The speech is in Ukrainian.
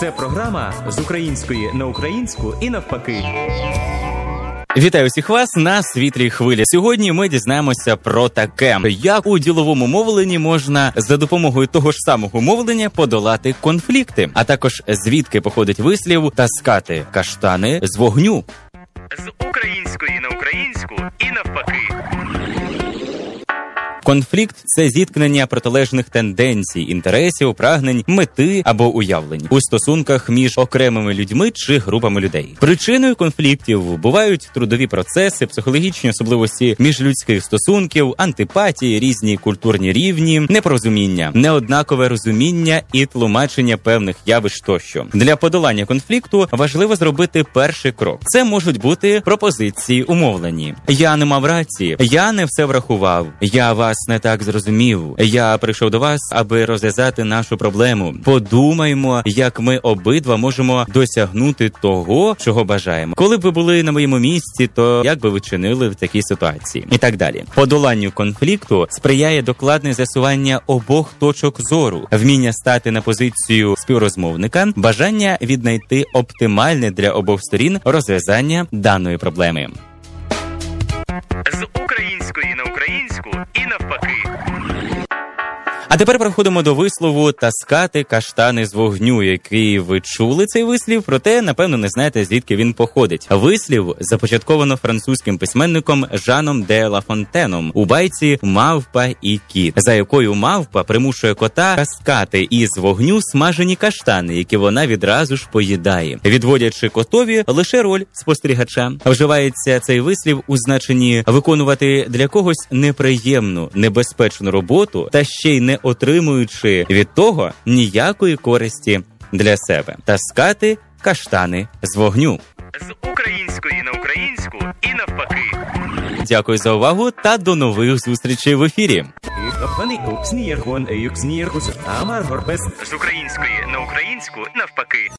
Це програма з української на українську і навпаки. Вітаю всіх вас на світлій хвилі. Сьогодні ми дізнаємося про таке, як у діловому мовленні можна за допомогою того ж самого мовлення подолати конфлікти, а також звідки походить вислів таскати каштани з вогню. З української на українську і навпаки. Конфлікт це зіткнення протилежних тенденцій, інтересів, прагнень, мети або уявлень у стосунках між окремими людьми чи групами людей. Причиною конфліктів бувають трудові процеси, психологічні особливості міжлюдських стосунків, антипатії, різні культурні рівні, непорозуміння, неоднакове розуміння і тлумачення певних явищ тощо для подолання конфлікту важливо зробити перший крок. Це можуть бути пропозиції умовлені. Я не мав рації, я не все врахував. Я вас не так зрозумів. Я прийшов до вас, аби розв'язати нашу проблему. Подумаймо, як ми обидва можемо досягнути того, чого бажаємо. Коли б ви були на моєму місці, то як би ви чинили в такій ситуації, і так далі. Подоланню конфлікту сприяє докладне з'ясування обох точок зору, вміння стати на позицію співрозмовника, бажання віднайти оптимальне для обох сторін розв'язання даної проблеми. З української на українську і навпаки. Тепер переходимо до вислову таскати каштани з вогню, який ви чули цей вислів, проте напевно не знаєте звідки він походить. Вислів започатковано французьким письменником Жаном де Лафонтеном у байці Мавпа і кіт, за якою мавпа примушує кота таскати із вогню смажені каштани, які вона відразу ж поїдає, відводячи котові лише роль спостерігача. Вживається цей вислів у значенні виконувати для когось неприємну, небезпечну роботу та ще й не отримуючи від того ніякої користі для себе, таскати каштани з вогню. З української на українську і навпаки. Дякую за увагу та до нових зустрічей в ефірі. З української на українську навпаки.